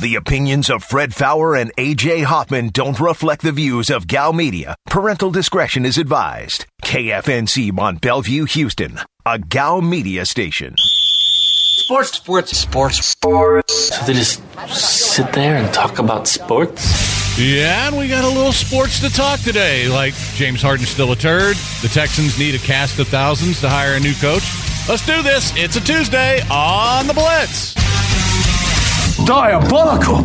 The opinions of Fred Faour and AJ Hoffman don't reflect the views of Gow Media. Parental discretion is advised. KFNC Mont Belvieu, Houston, a Gow Media station. Sports, sports, sports, sports. So they just sit there and talk about sports? Yeah, and we got a little sports to talk today. Like James Harden's still a turd. The Texans need a cast of thousands to hire a new coach. Let's do this. It's a Tuesday on the Blitz. Diabolical.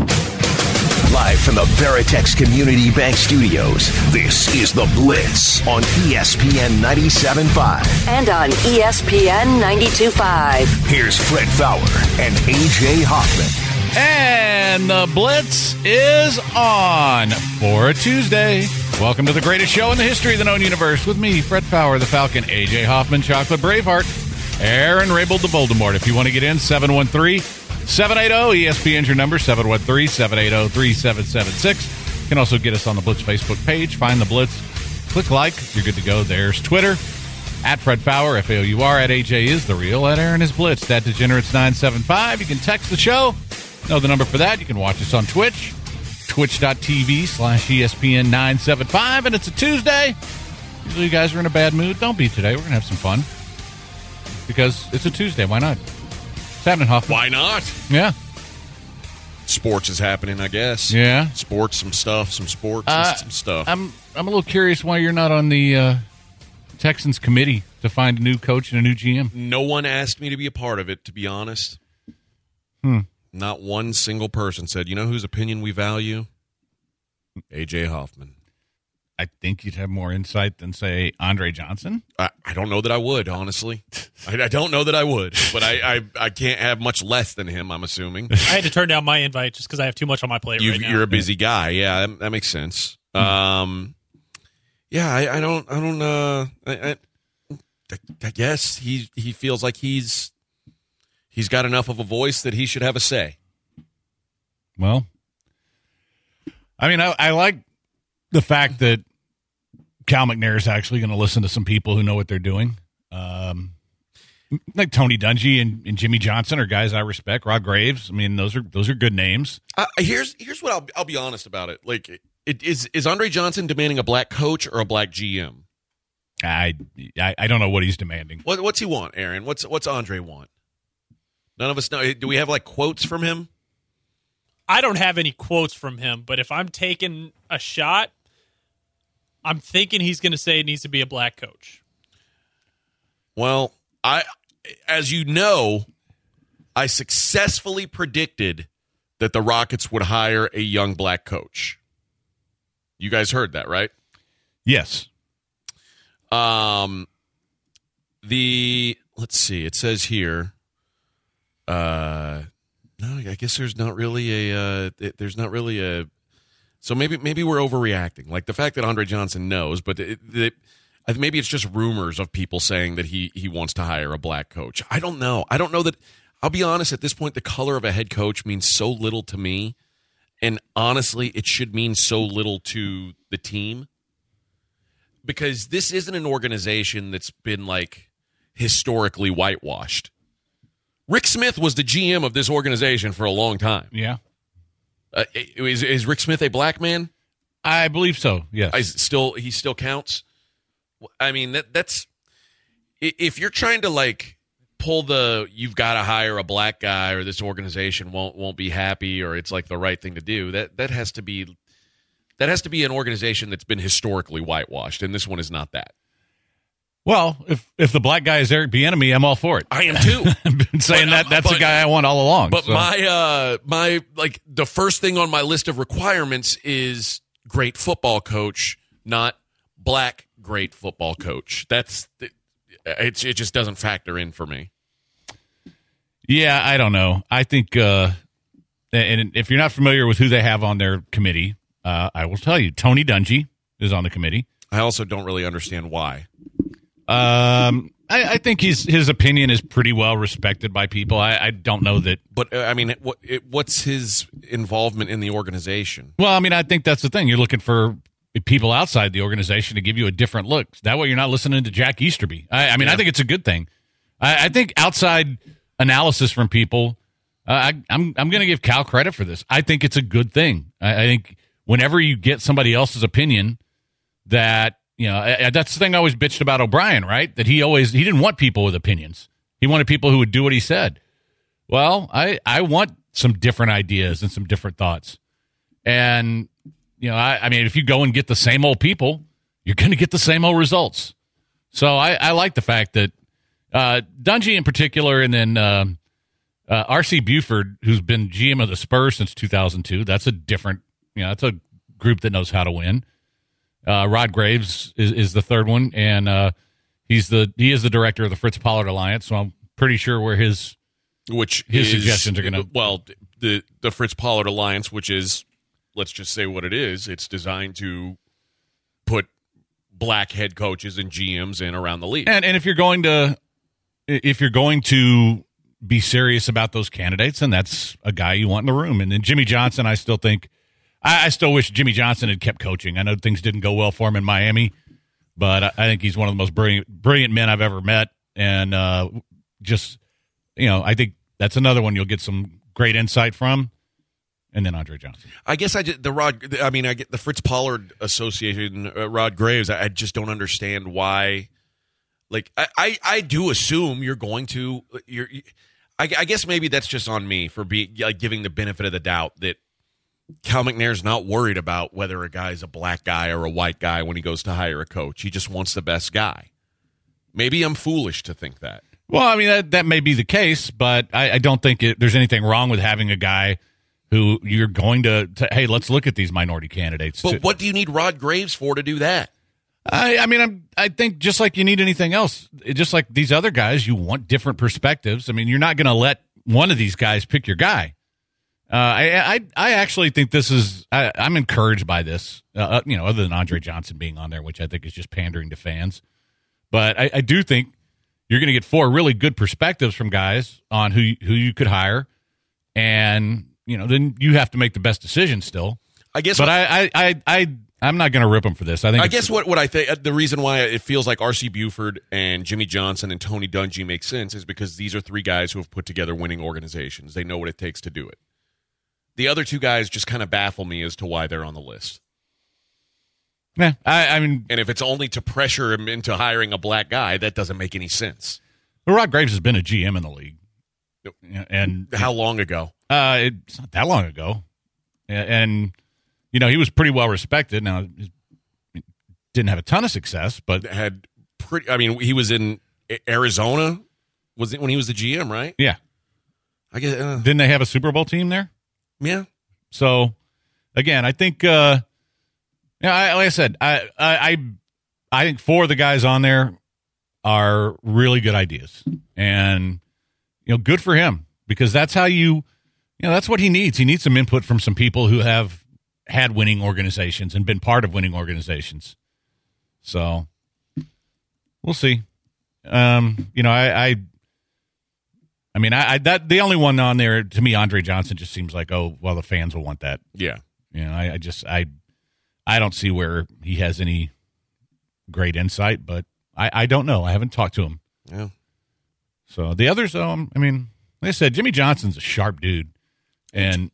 Live from the Veritex Community Bank Studios, this is The Blitz on ESPN 97.5. and on ESPN 92.5. Here's Fred Faour and AJ Hoffman. And the Blitz is on for a Tuesday. Welcome to the greatest show in the history of the known universe with me, Fred Faour, the Falcon, AJ Hoffman, Chocolate Braveheart, Aaron Rabel, the Voldemort. If you want to get in, 713 780 ESPN's your number, 713 780 3776. You can also get us on the Blitz Facebook page. Find the Blitz, click like, you're good to go. There's Twitter. At Fred Faour, F A O U R, at AJ is the real, at Aaron is Blitz, at Degenerates975. You can text the show. Know the number for that. You can watch us on Twitch, twitch.tv slash ESPN 975. And it's a Tuesday. Usually you guys are in a bad mood. Don't be today. We're going to have some fun because it's a Tuesday. Why not? It's happening, Hoffman. Why not? Yeah. Sports is happening, I guess. Yeah. Sports, some stuff, some sports, Uh, and some stuff. I'm, I'm a little curious why you're not on the uh, Texans committee to find a new coach and a new GM. no one asked me to be a part of it, to be honest. Hmm. Not one single person said, you know whose opinion we value? AJ Hoffman. I think you'd have more insight than, say, Andre Johnson. I, I don't know that I would, honestly. I, I don't know that I would, but I, I, I can't have much less than him, I'm assuming. I had to turn down my invite just because I have too much on my plate You, right you're a busy guy. Yeah, that, that makes sense. Um, yeah, I, I don't, I don't, uh, I, I, I guess he he feels like he's he's got enough of a voice that he should have a say. Well, I mean, I, I like the fact that Cal McNair is actually going to listen to some people who know what they're doing. Um, like Tony Dungy and, and Jimmy Johnson are guys I respect. Rod Graves. I mean, those are those are good names. Uh, here's here's what I'll I'll be honest about it. Like, it is is Andre Johnson demanding a black coach or a black GM? I I, I don't know what he's demanding. What what's he want, Aaron? What's what's Andre want? None of us know. Do we have like quotes from him? I don't have any quotes from him, but if I'm taking a shot, I'm thinking he's going to say it needs to be a black coach. Well, I, as you know, I successfully predicted that the Rockets would hire a young black coach. You guys heard that, right? Yes. Um, the let's see. It says here. Uh, no, I guess there's not really a. Uh, there's not really a. So maybe maybe we're overreacting. Like the fact that Andre Johnson knows, but it, it, maybe it's just rumors of people saying that he he wants to hire a black coach. I don't know. I don't know that. I'll be honest. At this point, the color of a head coach means so little to me, and honestly, it should mean so little to the team because this isn't an organization that's been like historically whitewashed. Rick Smith was the GM of this organization for a long time. Yeah. Uh, is, is Rick Smith a black man? I believe so. Yes. I still he still counts. I mean that that's if you're trying to like pull the you've got to hire a black guy or this organization won't won't be happy or it's like the right thing to do. That that has to be that has to be an organization that's been historically whitewashed and this one is not that. Well, if if the black guy is Eric Bieniemy, I'm all for it. I am too. I've been saying But, that uh, that's but- the guy I want all along. But so- my uh my like the first thing on my list of requirements is great football coach, not black great football coach. That's it. It just doesn't factor in for me. Yeah, I don't know. I think, uh, and if you're not familiar with who they have on their committee, uh, I will tell you. Tony Dungy is on the committee. I also don't really understand why. Um, I, I think his his opinion is pretty well respected by people. I, I don't know that. But uh, I mean, what it, what's his involvement in the organization? Well, I mean, I think that's the thing. You're looking for people outside the organization to give you a different look. That way, you're not listening to Jack Easterby. I, I mean, I think it's a good thing. I, I think outside analysis from people Uh, I, I'm I'm going to give Cal credit for this. I think it's a good thing. I, I think whenever you get somebody else's opinion, that you know I, I- that's the thing I always bitched about O'Brien, right? That he always he didn't want people with opinions. He wanted people who would do what he said. Well, I I want some different ideas and some different thoughts, and you know I, I mean if you go and get the same old people, you're going to get the same old results. So I, I like the fact that uh, Dungy in particular, and then. Um, uh, RC Buford, who's been GM of the Spurs since 2002, that's a different, you know, that's a group that knows how to win. Uh, Rod Graves is, is the third one, and uh, he's the he is the director of the Fritz Pollard Alliance. So I'm pretty sure where his which His is, suggestions are gonna- well the the Fritz Pollard Alliance, which is let's just say what it is. It's designed to put black head coaches and GMs in around the league. and and if you're going to if you're going to be serious about those candidates, then that's a guy you want in the room. And then Jimmy Johnson, I still think I, I still wish Jimmy Johnson had kept coaching. I know things didn't go well for him in Miami, but I, I think he's one of the most brilliant brilliant men I've ever met. And uh, just you know, I think that's another one you'll get some great insight from. And then Andre Johnson. I guess I just, the Rod. I mean, I get the Fritz Pollard Association, uh, Rod Graves. I, I just don't understand why. Like, I, I, I do assume you're going to. You're. I, I guess maybe that's just on me for being like giving the benefit of the doubt that Cal McNair's not worried about whether a guy's a black guy or a white guy when he goes to hire a coach. He just wants the best guy. Maybe I'm foolish to think that. Well, I mean that that may be the case, but I, I don't think it, there's anything wrong with having a guy who you're going to, to hey, let's look at these minority candidates. But what do you need Rod Graves for to do that? I, I mean, I'm, I think just like you need anything else, just like these other guys, you want different perspectives. I mean, you're not going to let one of these guys pick your guy. Uh, I, I, I actually think this is. I, I'm encouraged by this. Uh, Uh, you know, other than Andre Johnson being on there, which I think is just pandering to fans. But I, I do think you're going to get four really good perspectives from guys on who you- who you could hire, and you know, then you have to make the best decision still. I guess. But I, I, I, I I'm not going to rip them for this. I think. I guess what, what I think the reason why it feels like R.C. Buford and Jimmy Johnson and Tony Dungy make sense is because these are three guys who have put together winning organizations. They know what it takes to do it. The other two guys just kind of baffle me as to why they're on the list. Yeah, I, I mean, And if it's only to pressure him into hiring a black guy, that doesn't make any sense. Rod Graves has been a GM in the league, and How long ago? uh, it's not that long ago, and, and you know he was pretty well respected. Now, didn't have a ton of success, but Had pretty. I mean, he was in Arizona. Was it when he was the GM? Right. yeah, I guess. Uh, didn't they have a Super Bowl team there? Yeah. So, again, I think, uh, yeah, I, like I said, I, I, I, think four of the guys on there are really good ideas, and you know, good for him because that's how you, you know, that's what he needs. He needs some input from some people who have had winning organizations and been part of winning organizations. So, we'll see. Um, you know, I, I I mean, I, I that the only one on there to me, Andre Johnson, just seems like oh well, the fans will want that. Yeah. You know, I, I just I I don't see where he has any great insight, but I, I don't know. I haven't talked to him. Yeah. So the others, um, I mean, like I said, Jimmy Johnson's a sharp dude, and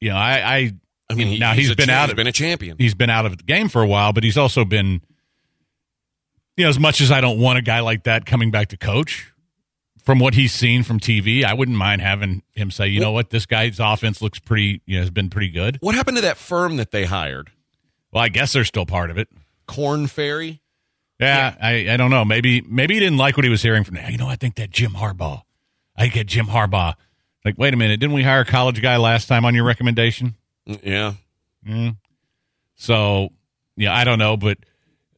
you know, I I, I mean, he, now he's a been cha- out of been a champion. he's been out of the game for a while, but he's also been, you know, as much as I don't want a guy like that coming back to coach. From what he's seen from TV, I wouldn't mind having him say, you know what, this guy's offense looks pretty, you know, has been pretty good. What happened to that firm that they hired? Well, I guess they're still part of it. Korn Ferry. Yeah, I, I don't know. Maybe maybe he didn't like what he was hearing from. You know, I think that Jim Harbaugh. I get Jim Harbaugh. Like, wait a minute, didn't we hire a college guy last time on your recommendation? Mm, yeah. Hmm. So, yeah, I don't know, but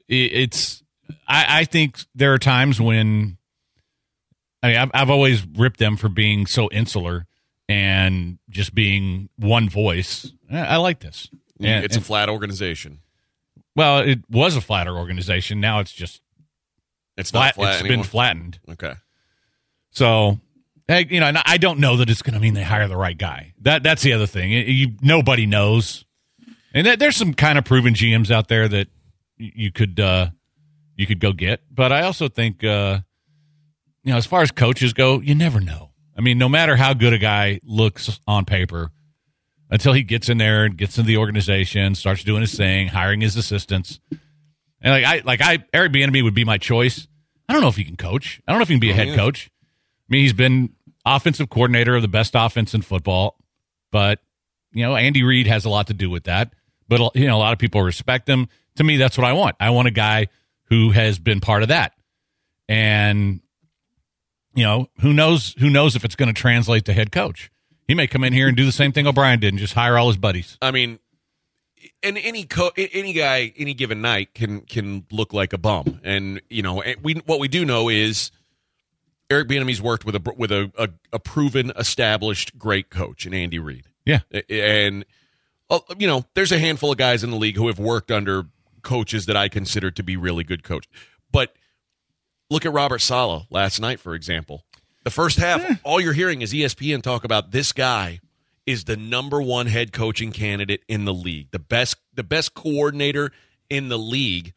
it, it's. I, I think there are times when. I mean, I've, I've always ripped them for being so insular and just being one voice. I, I like this. And- it's a and- flat organization. well, it was a flatter organization. Now it's just It's flat. not flat it's anymore. been flattened. Okay. So, hey, you know, I don't know that it's going to mean they hire the right guy. That that's the other thing. You nobody knows, and that, there's some kind of proven GMs out there that you could uh, you could go get. But I also think, uh, you know, as far as coaches go, you never know. I mean, no matter how good a guy looks on paper, until he gets in there and gets into the organization, starts doing his thing, hiring his assistants. And like I like I Eric Bieniemy would be my choice. I don't know if he can coach. I don't know if he can be a oh, head coach. I mean, he's been offensive coordinator of the best offense in football, but you know, Andy Reid has a lot to do with that. But you know, a lot of people respect him. To me, that's what I want. I want a guy who has been part of that. And you know, who knows who knows if it's going to translate to head coach. He may come in here and do the same thing O'Brien did and just hire all his buddies. I mean, and any co- any guy any given night can can look like a bum, and you know we what we do know is Eric Bieniemy's worked with a with a, a, a proven, established, great coach in Andy Reid. Yeah, and uh, you know there's a handful of guys in the league who have worked under coaches that I consider to be really good coach, but look at Robert Saleh last night, for example. The first half, yeah. all you're hearing is ESPN talk about this guy is the number one head coaching candidate in the league, the best, the best coordinator in the league,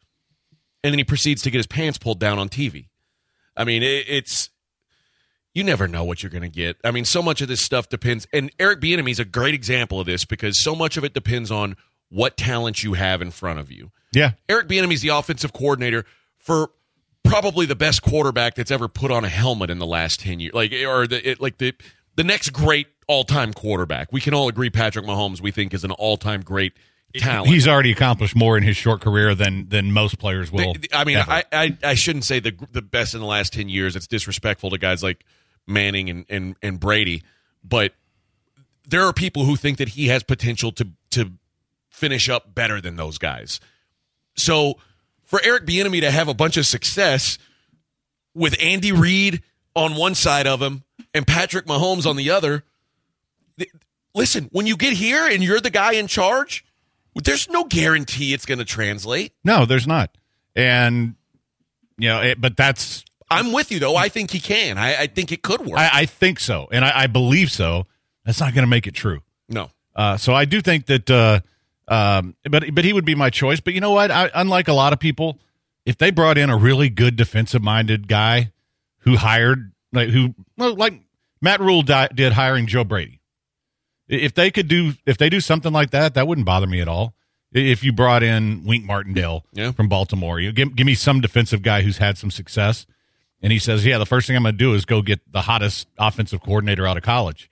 and then he proceeds to get his pants pulled down on TV. I mean, it, it's you never know what you're going to get. I mean, so much of this stuff depends, and Eric Bieniemy is a great example of this because so much of it depends on what talent you have in front of you. Yeah, Eric Bieniemy is the offensive coordinator for probably the best quarterback that's ever put on a helmet in the last 10 years. Like, or the, it, like the, the next great all time quarterback. We can all agree Patrick Mahomes, we think, is an all time great talent. He's already accomplished more in his short career than than most players will. I mean, I, I, I shouldn't say the the best in the last ten years. It's disrespectful to guys like Manning and and, and Brady, but there are people who think that he has potential to to finish up better than those guys. So for Eric Bieniemy to have a bunch of success with Andy Reid on one side of him and Patrick Mahomes on the other. Listen, when you get here and you're the guy in charge, there's no guarantee it's going to translate. No, there's not. And you know, it, but that's. I'm with you though. I think he can. I, I think it could work. I, I think so, and I, I, believe so. That's not going to make it true. No. Uh, so I do think that uh, um, but but he would be my choice. But you know what? I, unlike a lot of people, if they brought in a really good defensive minded guy who hired like who well, like Matt Rhule di- did hiring Joe Brady, if they could do if they do something like that, that wouldn't bother me at all. If you brought in Wink Martindale yeah. from Baltimore, you give give me some defensive guy who's had some success, and he says, "Yeah, the first thing I'm going to do is go get the hottest offensive coordinator out of college,"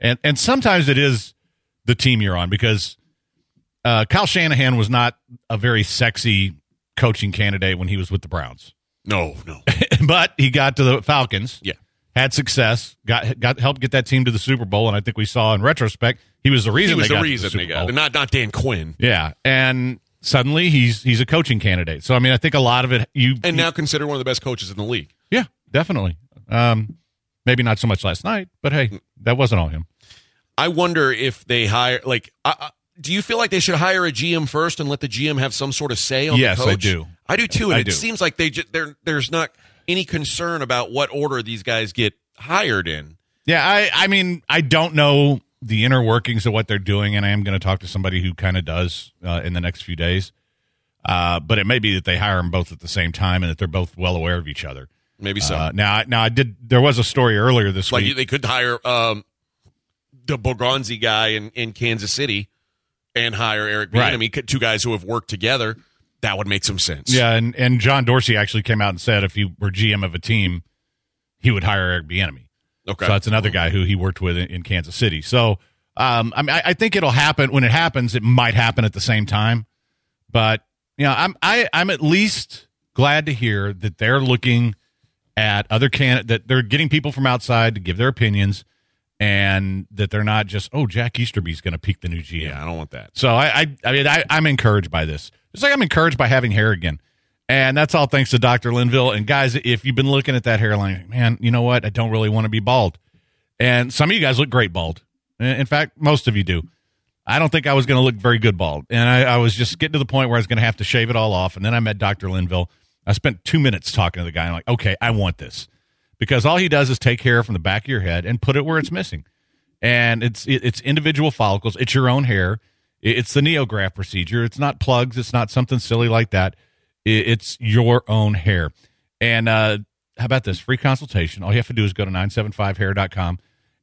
and and sometimes it is the team you're on because uh, Kyle Shanahan was not a very sexy coaching candidate when he was with the Browns. No, no. but he got to the Falcons. Yeah. Had success, got got helped get that team to the Super Bowl, and I think we saw in retrospect he was the reason he was the reason the they got not not Dan Quinn. Yeah, and suddenly he's he's a coaching candidate. So I mean, I think a lot of it you and now considered one of the best coaches in the league. Yeah, definitely. Um, maybe not so much last night, but hey, that wasn't all him. I wonder if they hire like I, do you feel like they should hire a GM first and let the GM have some sort of say on yes, the coach? I do. I do too, and I it do. seems like they just, there's not any concern about what order these guys get hired in. Yeah, I I mean I don't know the inner workings of what they're doing, and I am going to talk to somebody who kind of does uh, in the next few days. Uh, but it may be that they hire them both at the same time, and that they're both well aware of each other. Maybe so. Uh, now, now I did. There was a story earlier this like week. they could hire um, the Borgonzi guy in, in Kansas City and hire Eric Bieniemy, right. two guys who have worked together. That would make some sense. Yeah, and, and John Dorsey actually came out and said if he were GM of a team, he would hire Eric Bieniemy. Okay, so that's another guy who he worked with in, in Kansas City. So, um, I mean, I, I, think it'll happen when it happens. It might happen at the same time, but you know, I'm I, I'm at least glad to hear that they're looking at other can that they're getting people from outside to give their opinions and that they're not just oh Jack Easterby's going to peak the new GM. Yeah, I don't want that. So I I, I mean I, I'm encouraged by this. Just like I'm encouraged by having hair again, and that's all thanks to Doctor Linville. And guys, if you've been looking at that hairline, man, you know what? I don't really want to be bald, and some of you guys look great bald. In fact, most of you do. I don't think I was going to look very good bald, and I, I was just getting to the point where I was going to have to shave it all off. And then I met Doctor Linville. I spent two minutes talking to the guy. I'm like, okay, I want this because all he does is take hair from the back of your head and put it where it's missing. And it's it, it's individual follicles. It's your own hair. It's the NeoGraft procedure. It's not plugs. It's not something silly like that. It's your own hair. And uh, how about this free consultation? All you have to do is go to 975hair.com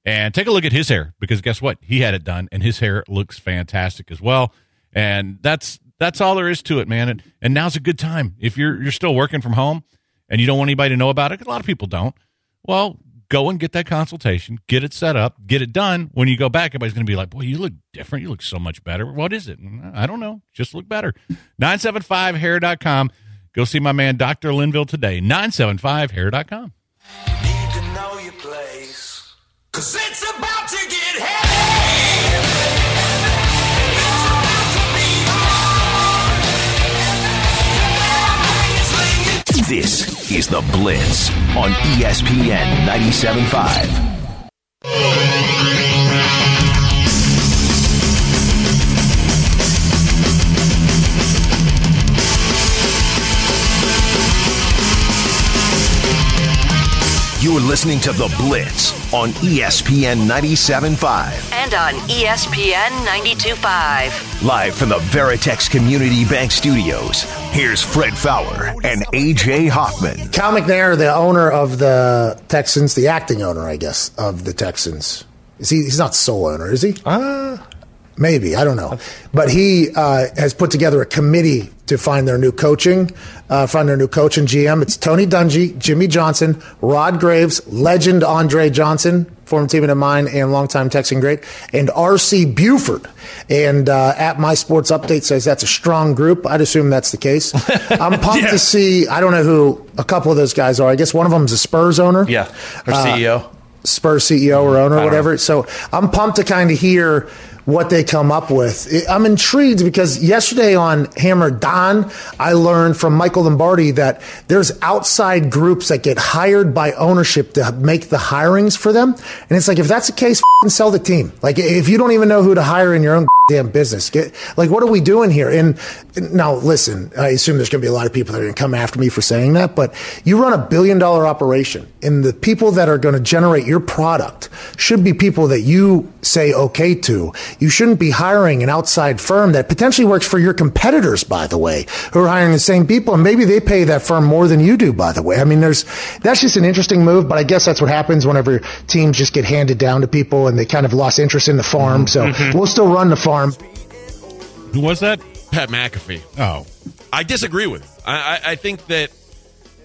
and take a look at his hair because guess what? He had it done and his hair looks fantastic as well. And that's that's all there is to it, man. And, and now's a good time. If you're you're still working from home and you don't want anybody to know about it. a lot of people don't. Well, go and get that consultation, get it set up, get it done. When you go back, everybody's going to be like, "Boy, you look different. You look so much better. What is it?" Mm, I don't know. Just look better. 975hair.com. Go see my man Dr. Linville today. 975hair.com. need to know your place. Cause it's about This is The Blitz on ESPN 97.5. You're listening to The Blitz on ESPN 97.5. And on ESPN 92.5. Live from the Veritex Community Bank Studios, here's Fred Faour and AJ Hoffman. Cal McNair, the owner of the Texans, the acting owner, I guess, of the Texans. Is he? He's not sole owner, is he? Uh, maybe I don't know. But he uh, has put together a committee to find their new coaching, uh, find their new coach and GM. It's Tony Dungy, Jimmy Johnson, Rod Graves, legend Andre Johnson, former teammate of mine and longtime Texan great, and RC Buford. And uh, at my sports update says that's a strong group. I'd assume that's the case. I'm pumped to see. I don't know who a couple of those guys are. I guess one of them is a Spurs owner. Yeah, our Uh, CEO. Spurs CEO or owner, don't whatever. So I'm pumped to kind of hear what they come up with. I'm intrigued because yesterday on Hammer Don, I learned from Michael Lombardi that there's outside groups that get hired by ownership to make the hirings for them. And it's like, if that's the case, sell the team. Like, if you don't even know who to hire in your own damn business, get like, what are we doing here? And now, listen, I assume there's going to be a lot of people that are going to come after me for saying that, but you run a billion dollar operation, and the people that are going to generate your product should be people that you say okay to. You shouldn't be hiring an outside firm that potentially works for your competitors, by the way, who are hiring the same people, and maybe they pay that firm more than you do, by the way. I mean, there's that's just an interesting move, but I guess that's what happens whenever teams just get handed down to people and they kind of lost interest in the farm. So mm-hmm. Mm-hmm. we'll still run the farm. Who was that? Pat McAfee. Oh, I disagree with. It. I, I I think that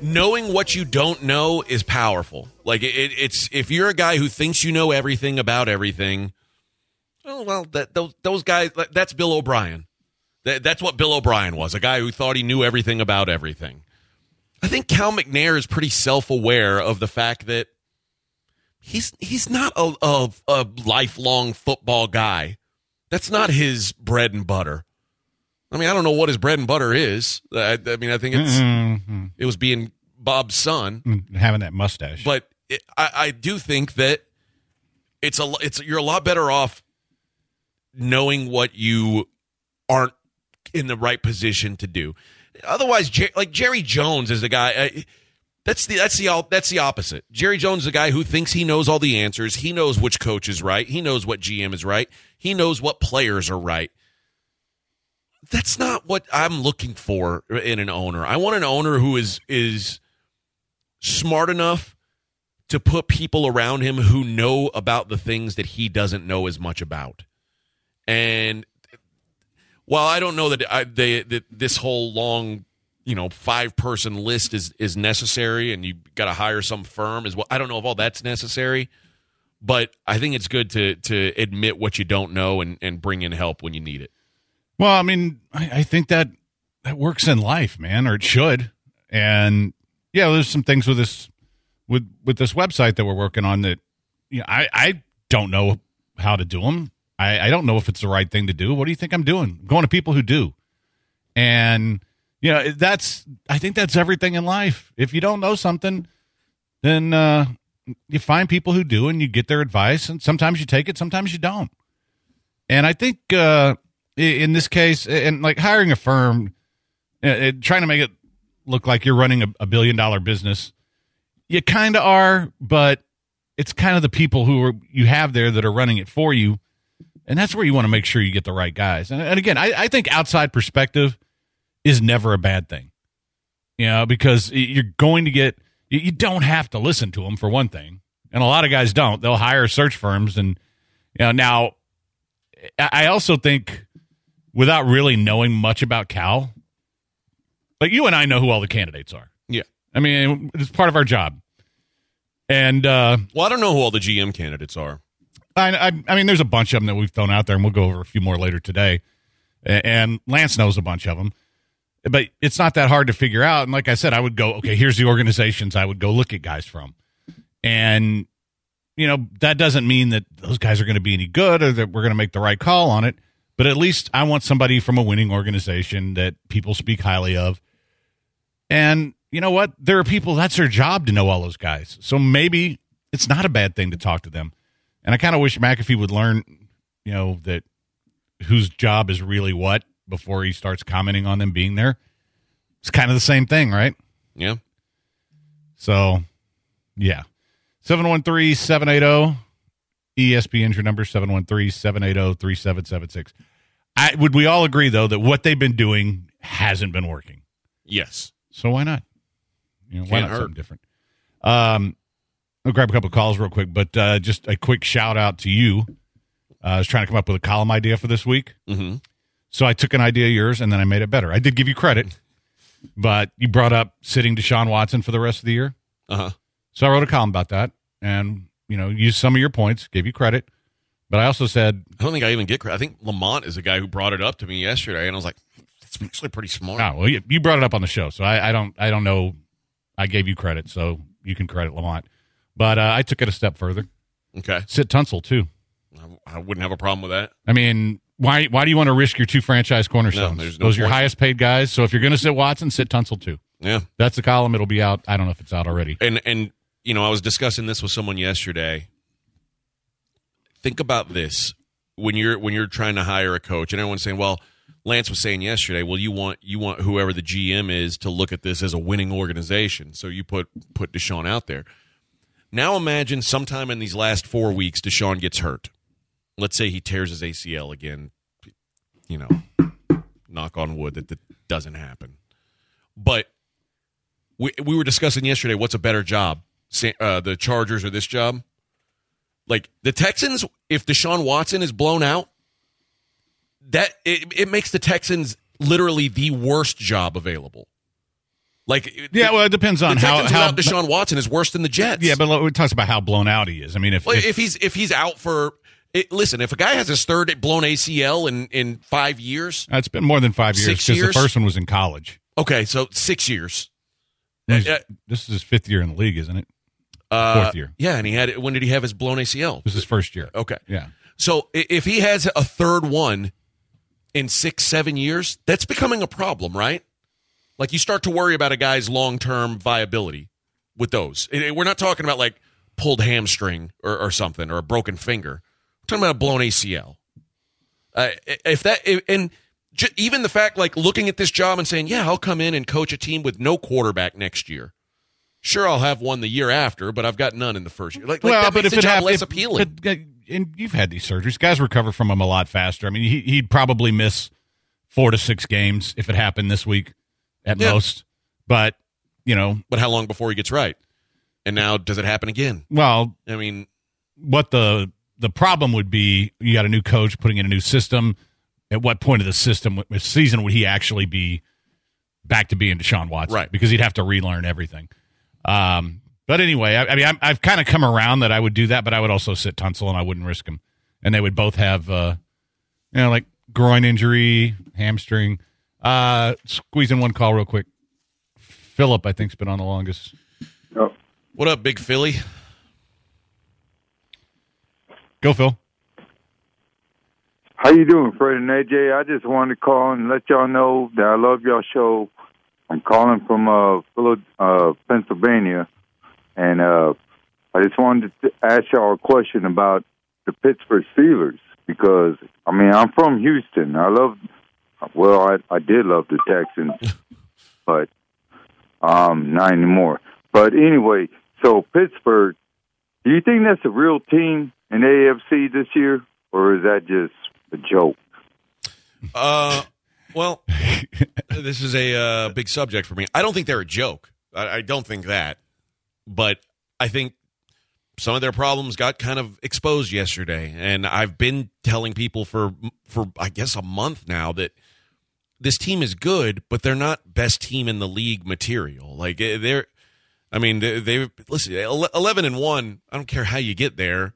knowing what you don't know is powerful. Like it, it's if you're a guy who thinks you know everything about everything. Oh well, that those those guys. That's Bill O'Brien. That, that's what Bill O'Brien was. A guy who thought he knew everything about everything. I think Cal McNair is pretty self aware of the fact that he's he's not a, a a lifelong football guy. That's not his bread and butter. I mean, I don't know what his bread and butter is. I, I mean, I think it's Mm-hmm. it was being Bob's son, having that mustache. but it, I, I do think that it's a it's you're a lot better off knowing what you aren't in the right position to do. Otherwise, Jer- like Jerry Jones is the guy. I, that's the that's the that's the opposite. Jerry Jones is the guy who thinks he knows all the answers. He knows which coach is right. He knows what GM is right. He knows what players are right. That's not what I'm looking for in an owner. I want an owner who is is smart enough to put people around him who know about the things that he doesn't know as much about. And while I don't know that I, they, that this whole long, you know, five person list is is necessary, and you got to hire some firm as well. I don't know if all that's necessary, but I think it's good to to admit what you don't know and and bring in help when you need it. Well, I mean, I, I think that that works in life, man, or it should. And yeah, there's some things with this with with this website that we're working on that you know, I I don't know how to do them. I, I don't know if it's the right thing to do. What do you think I'm doing? I'm going to people who do, and you know that's I think that's everything in life. If you don't know something, then uh, you find people who do, and you get their advice, and sometimes you take it, sometimes you don't. And I think uh, in this case, and like hiring a firm, uh, uh, trying to make it look like you're running a, a billion dollar business, you kind of are, but it's kind of the people who are, you have there that are running it for you. And that's where you want to make sure you get the right guys. And, and again, I, I think outside perspective is never a bad thing, you know, because you're going to get, you, don't have to listen to them for one thing, and a lot of guys don't. They'll hire search firms, and you know now. I I also think, without really knowing much about Cal, like you and I know who all the candidates are. Yeah. I mean, it's part of our job. And uh, Well, I don't know who all the GM candidates are. I, I, I mean, there's a bunch of them that we've thrown out there, and we'll go over a few more later today. And Lance knows a bunch of them, but it's not that hard to figure out. And like I said, I would go, okay, here's the organizations I would go look at guys from, and you know that doesn't mean that those guys are going to be any good or that we're going to make the right call on it. But at least I want somebody from a winning organization that people speak highly of. And you know what? There are people that's their job to know all those guys. So maybe it's not a bad thing to talk to them. And I kind of wish McAfee would learn, you know, that whose job is really what before he starts commenting on them being there. It's kind of the same thing, right? Yeah. So, yeah. 713 780 ESPN's your number 713 780 3776. I Would we all agree, though, that what they've been doing hasn't been working? Yes. So why not? You know, why Can't not hurt. something different? Um, I'll grab a couple of calls real quick, but uh, just a quick shout out to you. Uh, I was trying to come up with a column idea for this week. Mm-hmm. So I took an idea of yours and then I made it better. I did give you credit, but you brought up sitting Deshaun Watson for the rest of the year. Uh huh. So I wrote a column about that and, you know, used some of your points, gave you credit. But I also said, I don't think I even get credit. I think Lamont is the guy who brought it up to me yesterday, and I was like, "That's actually pretty smart." oh, well, you, you brought it up on the show. So I, I don't, I don't know. I gave you credit, so you can credit Lamont. But uh, I took it a step further. Okay. Sit Tunsil too. I, I wouldn't have a problem with that. I mean, why why do you want to risk your two franchise cornerstones? No, no Those are your highest paid guys. So if you're going to sit Watson, sit Tunsil too. Yeah. That's the column. It'll be out. I don't know if it's out already. And and you know, I was discussing this with someone yesterday. Think about this when you're when you're trying to hire a coach, and everyone's saying, "Well, Lance was saying yesterday, well, you want you want whoever the GM is to look at this as a winning organization, so you put put Deshaun out there." Now imagine sometime in these last four weeks, Deshaun gets hurt. Let's say he tears his ACL again. You know, knock on wood that that doesn't happen. But we we were discussing yesterday what's a better job, uh, the Chargers or this job? Like the Texans, if Deshaun Watson is blown out, that it, it makes the Texans literally the worst job available. Like Yeah, well, it depends on how how. Deshaun Watson is worse than the Jets. yeah, but it talks about how blown out he is. I mean, if, Well, if, if he's if he's out for it, listen, if a guy has his third blown ACL in in five years, it's been more than five years because the first one was in college. okay, so six years. He's- Yeah. This is his fifth year in the league, isn't it? Uh, Fourth year. Yeah, and he had when did he have his blown ACL? This is his first year. Okay. Yeah. So if he has a third one in six, seven years, that's becoming a problem, right? Like you start to worry about a guy's long term viability with those. It- it- we're not talking about like pulled hamstring or, or something or a broken finger. We're talking about a blown ACL. Uh, if that and even the fact like looking at this job and saying, yeah, I'll come in and coach a team with no quarterback next year. Sure, I'll have one the year after, but I've got none in the first year. Like, well, like that makes the job hap- less if- appealing. but, uh, and you've had these surgeries, guys recover from them a lot faster. I mean, he, he'd probably miss four to six games if it happened this week at Yeah. most. But you know, but how long before he gets right? And now, does it happen again? well, I mean, what the the problem would be you got a new coach putting in a new system at what point of the system what season would he actually be back to being Deshaun Watson Right. because he'd have to relearn everything um but anyway I, I mean I'm, I've kind of come around that I would do that but I would also sit Tunsil and I wouldn't risk him and they would both have uh you know like groin injury hamstring uh squeeze in one call real quick Philip I think's been on the longest what up, Big Philly? go Phil How you doing, Fred and AJ? I just wanted to call and let y'all know that I love y'all show. I'm calling from uh, Phila- uh Pennsylvania, and uh, I just wanted to ask y'all a question about the Pittsburgh Steelers because I mean I'm from Houston. I love, well, I I did love the Texans, but um not anymore. But anyway, so Pittsburgh, do you think that's a real team in AFC this year, or is that just a joke? Uh, well, this is a uh, big subject for me. I don't think they're a joke. I, I don't think that. but I think some of their problems got kind of exposed yesterday, and I've been telling people for for I guess a month now that this team is good, but they're not best team in the league material. Like eh, they're, I mean, they, they listen eleven and one. I don't care how you get there.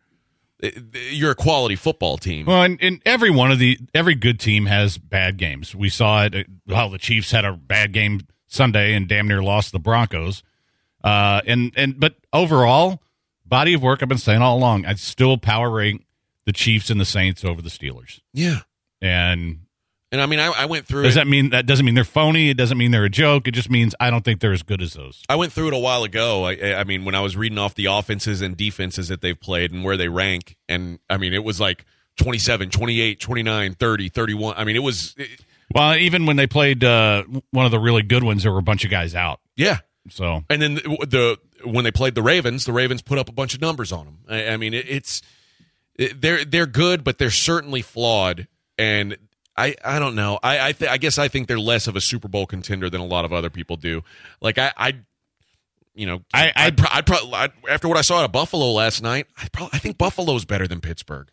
Eh, You're a quality football team. Well, and, and every one of the every good team has bad games. We saw it. Well, the Chiefs had a bad game Sunday and damn near lost the Broncos. Uh, and and but overall, body of work. I've been saying all along. I'd still power rank the Chiefs and the Saints over the Steelers. Yeah, And and I mean, I, I went through. does it. that mean that doesn't mean they're phony? It doesn't mean they're a joke. It just means I don't think they're as good as those. I went through it a while ago. I, I mean, when I was reading off the offenses and defenses that they've played and where they rank, and I mean, it was like 27, 28, 29, 30, 31. I mean, it was, it- Well, even when they played uh, one of the really good ones, there were a bunch of guys out. yeah. So And then the, the when they played the Ravens, the Ravens put up a bunch of numbers on them. I, I mean, it, it's it, they're they're good, but they're certainly flawed. And I I don't know. I I, th- I guess I think they're less of a Super Bowl contender than a lot of other people do. Like I I. You know, I- pro- I'd after what I saw at Buffalo last night, I probably I think Buffalo's better than Pittsburgh.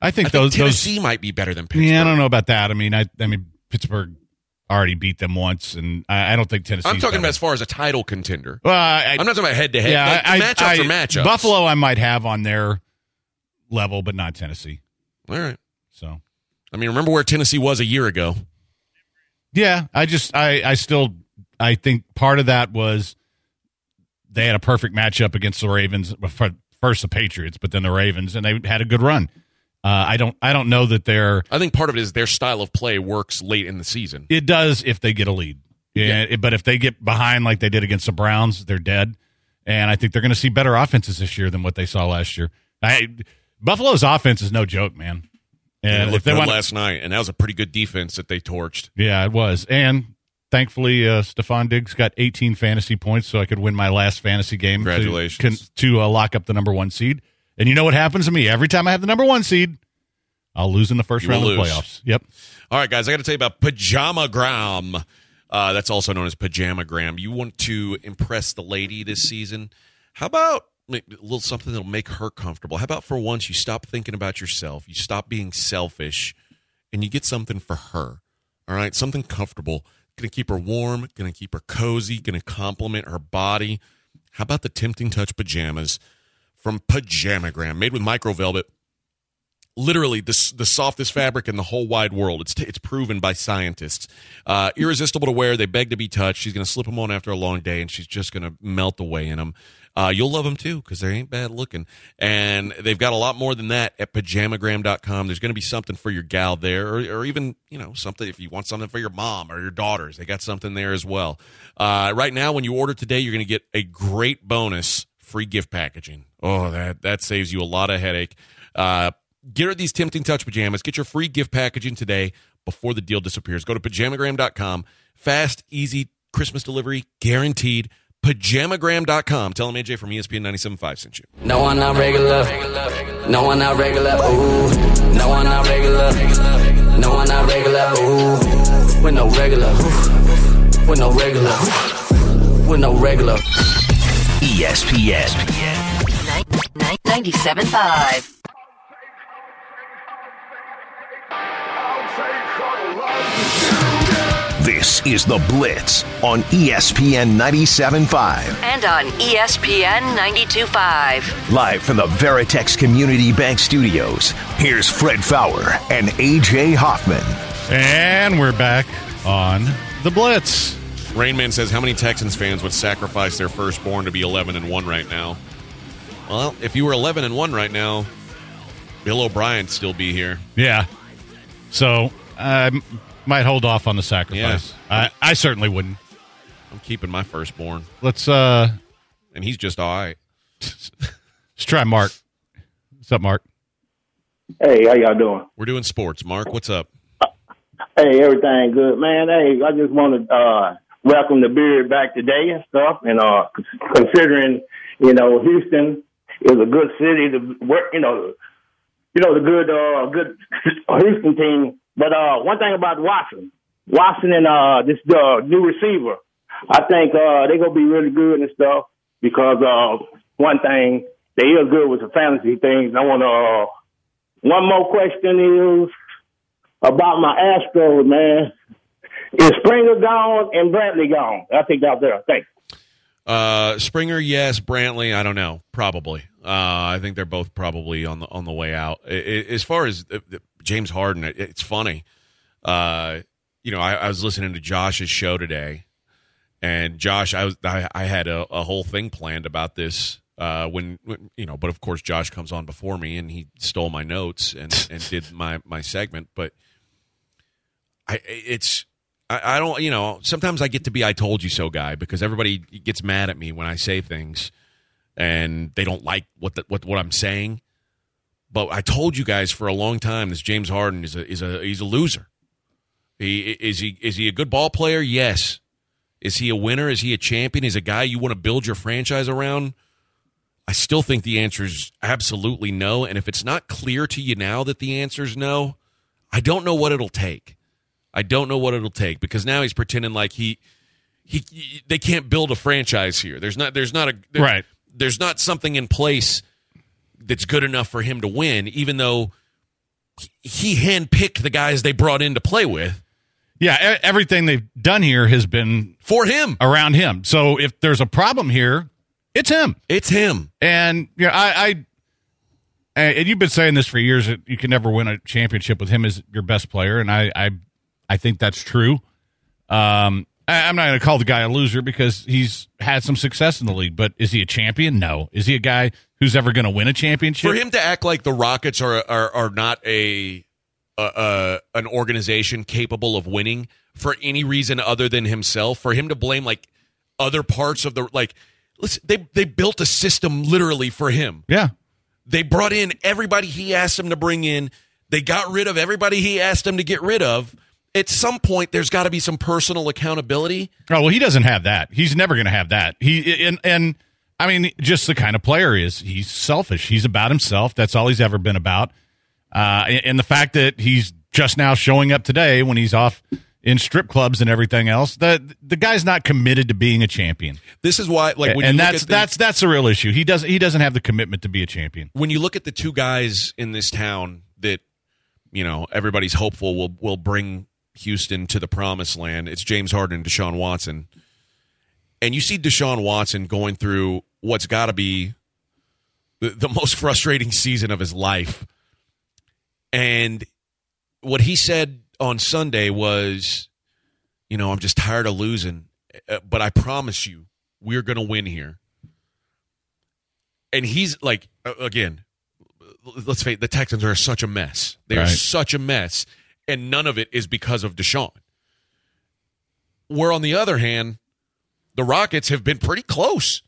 I think I think those those Tennessee might be better than Pittsburgh. Yeah, I don't know about that. I mean, I I mean Pittsburgh already beat them once, and I, I don't think Tennessee. I'm talking about as far as a title contender. Well, I, I'm not talking about head to head. yeah, I, matchups I, are matchups. Buffalo, I might have on their level, but not Tennessee. All right. So I mean, remember where Tennessee was a year ago? yeah, I just I I still I think part of that was they had a perfect matchup against the Ravens. First the Patriots, but then the Ravens, and they had a good run. Uh, I don't I don't know that they're I think part of it is their style of play works late in the season. It does if they get a lead. Yeah, it- but if they get behind like they did against the Browns, they're dead. And I think they're going to see better offenses this year than what they saw last year. I, Buffalo's offense is no joke, man. And And it if looked they want, last night, and that was a pretty good defense that they torched. yeah, it was. And thankfully, uh, Stefon Diggs got 18 fantasy points, so I could win my last fantasy game. Congratulations. to, to uh, lock up the number one seed. And you know what happens to me every time I have the number one seed? I'll lose in the first You round of the playoffs. Yep. All right, guys, I got to tell you about Pajamagram. Uh, that's also known as Pajamagram. You want to impress the lady this season? How about a little something that'll make her comfortable? How about for once you stop thinking about yourself, you stop being selfish, and you get something for her? All right, something comfortable. Going to keep her warm, going to keep her cozy, going to complement her body. How about the Tempting Touch pajamas from Pajamagram, made with micro velvet? literally the, the softest fabric in the whole wide world. It's, it's proven by scientists. Uh, irresistible to wear. They beg to be touched. She's going to slip them on after a long day, and she's just going to melt away in them. Uh, you'll love them too because they ain't bad looking. And they've got a lot more than that at pajamagram.com. There's going to be something for your gal there, or, or even, you know, something if you want something for your mom or your daughters. They got something there as well. Uh, right now, when you order today, you're going to get a great bonus free gift packaging. Oh, that, that saves you a lot of headache. Uh, Get her these tempting touch pajamas. Get your free gift packaging today before the deal disappears. Go to pajamagram.com. Fast, easy Christmas delivery guaranteed. Pajamagram.com. Tell them AJ from ESPN 97.5 sent you. No, I'm not regular. No, I'm not regular. Ooh. No, I'm not regular. No, I'm not regular. Ooh. We're no regular. Ooh. We're no regular. Ooh. We're no regular. ESPN. 97.5. This is The Blitz on ESPN 97.5. And on ESPN 92.5. Live from the Veritex Community Bank Studios, here's Fred Faour and AJ Hoffman. And we're back on the Blitz. Rainman says, How many Texans fans would sacrifice their firstborn to be 11 and 1 right now? Well, if you were 11 and 1 right now, Bill O'Brien'd still be here. Yeah. So I m- might hold off on the sacrifice. I, I certainly wouldn't. I'm keeping my firstborn, Let's uh and he's just all right. let's try Mark. What's up, Mark? Hey, how y'all doing? We're doing sports. Mark, what's up? Hey, everything good, man. Hey, I just want to uh, welcome the beard back today and stuff. And uh, considering, you know, Houston is a good city to work, you know, you know the good, uh, good Houston team. But uh, one thing about Watson, Watson and uh, this uh, new receiver, I think uh, they're gonna be really good and stuff. because uh, one thing they is good with the fantasy things. I want to. Uh, one more question is about my Astros, man. Is Springer gone and Brantley gone? I think out there. Thanks. Uh, Springer, yes. Brantley, I don't know. Probably. Uh, I think they're both probably on the on the way out. As far as uh, James Harden, it, it's funny. Uh, you know, I, I was listening to Josh's show today, and Josh, I was I, I had a, a whole thing planned about this. Uh, when, when you know, but of course, Josh comes on before me, and he stole my notes and and did my my segment. But I, it's I, don't, you know, sometimes I get to be I told you so guy because everybody gets mad at me when I say things and they don't like what the, what what I'm saying. But I told you guys for a long time this James Harden is a is a he's a loser. He is he is he a good ball player? Yes. Is he a winner? Is he a champion? Is he a guy you want to build your franchise around? I still think the answer is absolutely no. And if it's not clear to you now that the answer is no, I don't know what it'll take. I don't know what it'll take because now he's pretending like he he they can't build a franchise here. There's not there's not a there- Right. There's not something in place that's good enough for him to win, even though he handpicked the guys they brought in to play with Yeah, everything they've done here has been for him. around him. So if there's a problem here, it's him. It's him. And you know, I, I and you've been saying this for years that you can never win a championship with him as your best player, and I, I, I think that's true. Um, I, I'm not going to call the guy a loser because he's had some success in the league, but is he a champion? No. Is he a guy who's ever going to win a championship? For him to act like the Rockets are are, are not a, an organization capable of winning for any reason other than himself, for him to blame like other parts of the like, listen, they they built a system literally for him. yeah. They brought in everybody he asked them to bring in. They got rid of everybody he asked them to get rid of. At some point, there's got to be some personal accountability. Oh well, he doesn't have that. He's never going to have that. He and and I mean, just the kind of player he is he's selfish. He's about himself. That's all he's ever been about. Uh, and, the fact that he's just now showing up today when he's off in strip clubs and everything else, the the guy's not committed to being a champion. This is why, like, when and you look that's at the- that's that's a real issue. He doesn't he doesn't have the commitment to be a champion. when you look at the two guys in this town that you know everybody's hopeful will will bring Houston to the promised land, it's James Harden and Deshaun Watson. And you see Deshaun Watson going through what's got to be the, the most frustrating season of his life. And what he said on Sunday was, you know, I'm just tired of losing, uh, but I promise you, we're going to win here. And he's like, again, let's face it, the Texans are such a mess. They are such a mess, and none of it is because of Deshaun. Where on the other hand, the Rockets have been pretty close.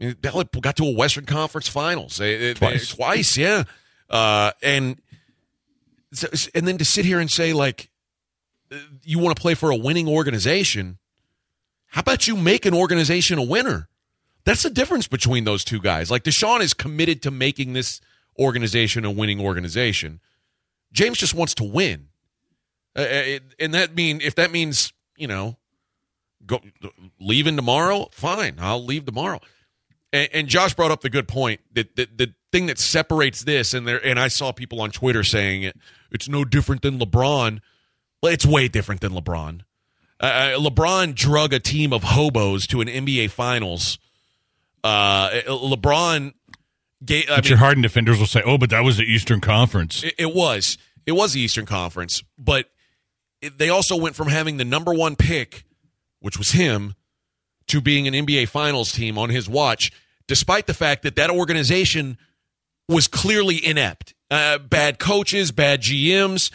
I mean, they got to a Western Conference Finals They- they- they- Twice. twice, yeah. Uh, and so- and then to sit here and say like you want to play for a winning organization, how about you make an organization a winner? That's the difference between those two guys. Like Deshaun is committed to making this organization a winning organization. James just wants to win, uh, uh, and that mean if that means you know go leaving tomorrow, fine, I'll leave tomorrow. And, and Josh brought up the good point that the, the thing that separates this and there and I saw people on Twitter saying it. It's no different than LeBron. Well, it's way different than LeBron. Uh, LeBron drug a team of hobos to an NBA Finals. Uh, LeBron gave. I But mean, your hardened defenders will say, "Oh, but that was the Eastern Conference." it, it was. It was the Eastern Conference, but it, they also went from having the number one pick, which was him, to being an NBA Finals team on his watch, despite the fact that that organization was clearly inept. Uh, bad coaches, bad GMs,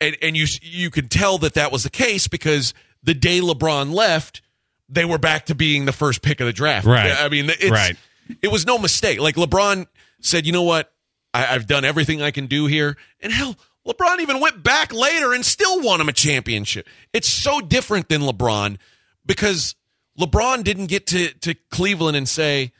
and and you you could tell that that was the case because the day LeBron left, they were back to being the first pick of the draft. Right. I mean, it's, Right. It was no mistake. Like LeBron said, you know what? I, I've done everything I can do here, and hell, LeBron even went back later and still won him a championship. It's so different than LeBron because LeBron didn't get to to Cleveland and say,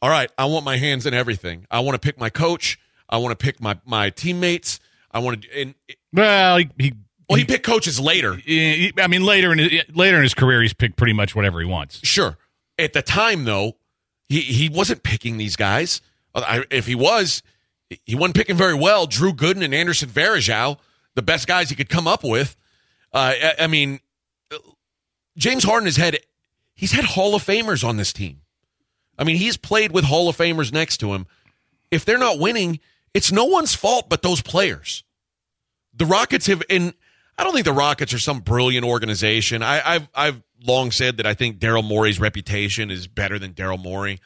"All right, I want my hands in everything. I want to pick my coach. I want to pick my my teammates. I want to." And Well, he, he well, he picked coaches later. he- I mean, later in his, later in his career, he's picked pretty much whatever he wants. Sure. At the time, though, He he wasn't picking these guys. Uh, I, if he was, he wasn't picking very well. Drew Gooden and Anderson Varejao, the best guys he could come up with. Uh, I, I mean, James Harden has had he's had Hall of Famers on this team. I mean, he's played with Hall of Famers next to him. If they're not winning, it's no one's fault but those players. The Rockets have, and I don't think the Rockets are some brilliant organization. I, have I've long said that I think Daryl Morey's reputation is better than Daryl Morey,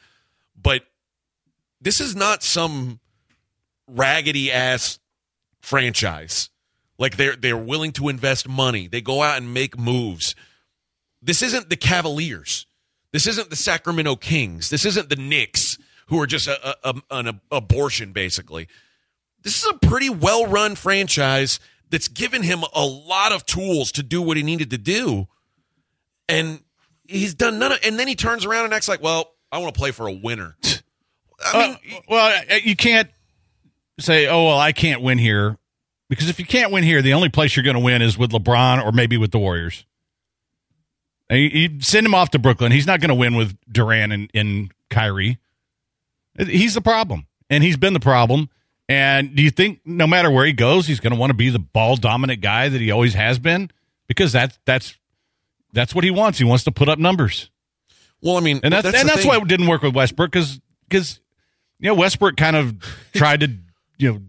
but this is not some raggedy ass franchise. Like they're they're willing to invest money. They go out and make moves. This isn't the Cavaliers. This isn't the Sacramento Kings. This isn't the Knicks, who are just a, a, an abortion, basically. This is a pretty well run franchise that's given him a lot of tools to do what he needed to do. And he's done none of and then he turns around and acts like, well, I want to play for a winner. I mean, uh, well, you can't say, "Oh, well, I can't win here," because if you can't win here, the only place you're going to win is with LeBron or maybe with the Warriors. And you, send him off to Brooklyn. He's not going to win with Durant and, and Kyrie. He's the problem, and he's been the problem. And do you think no matter where he goes, he's going to want to be the ball dominant guy that he always has been? Because that's that's that's what he wants. He wants to put up numbers. Well, I mean, and that's, that's and that's thing. why it didn't work with Westbrook because because you know Westbrook kind of tried to you know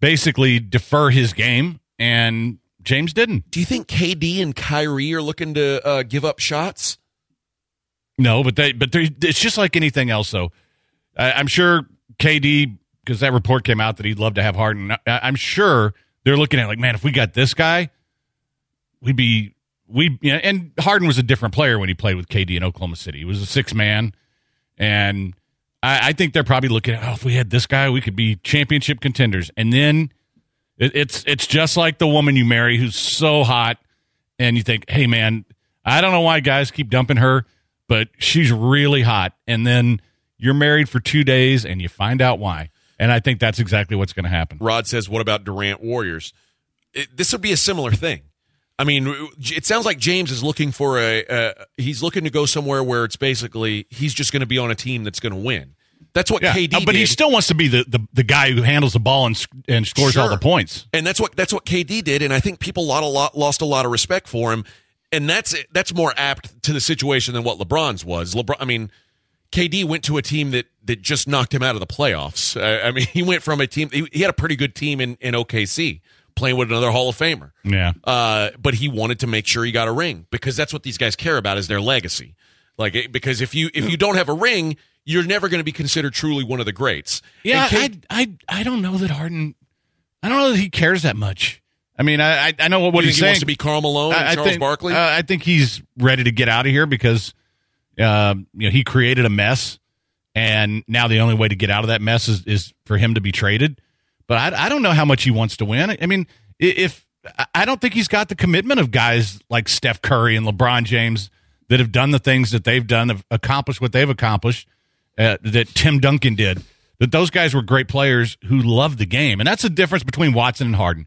basically defer his game, and James didn't. Do you think KD and Kyrie are looking to uh, give up shots? No, but they but it's just like anything else. Though I, I'm sure KD because that report came out that he'd love to have Harden. I, I'm sure they're looking at like, man, if we got this guy, we'd be we you know, and Harden was a different player when he played with KD in Oklahoma City. He was a six man, and I, I, think they're probably looking at oh, if we had this guy, we could be championship contenders. And then it, it's it's just like the woman you marry who's so hot, and you think, hey man, I don't know why guys keep dumping her, but she's really hot, and then you're married for two days and you find out why. And I think that's exactly what's going to happen. Rod says, "What about Durant Warriors?" It, this would be a similar thing. I mean, it sounds like James is looking for a. Uh, he's looking to go somewhere where it's basically he's just going to be on a team that's going to win. That's what yeah, KD. Uh, but did. he still wants to be the, the, the guy who handles the ball and and scores sure. all the points. And that's what that's what KD did. And I think people lot, a lot, lost a lot of respect for him. And that's that's more apt to the situation than what LeBron's was. LeBron, I mean, KD went to a team that that just knocked him out of the playoffs. Uh, I mean, he went from a team. He, he had a pretty good team in in OKC playing with another Hall of Famer. Yeah. Uh, but he wanted to make sure he got a ring because that's what these guys care about is their legacy. Like because if you if you don't have a ring, you're never going to be considered truly one of the greats. Yeah, I, I I don't know that Harden. I don't know that he cares that much. I mean, I I know what, what he's he saying. wants to be Karl Malone and I, Charles think, Barkley. Uh, I think he's ready to get out of here because uh, you know he created a mess, and now the only way to get out of that mess is, is for him to be traded. But I, I don't know how much he wants to win. I mean, if I don't think he's got the commitment of guys like Steph Curry and LeBron James that have done the things that they've done, have accomplished what they've accomplished, uh, that Tim Duncan did. That those guys were great players who loved the game, and that's the difference between Watson and Harden.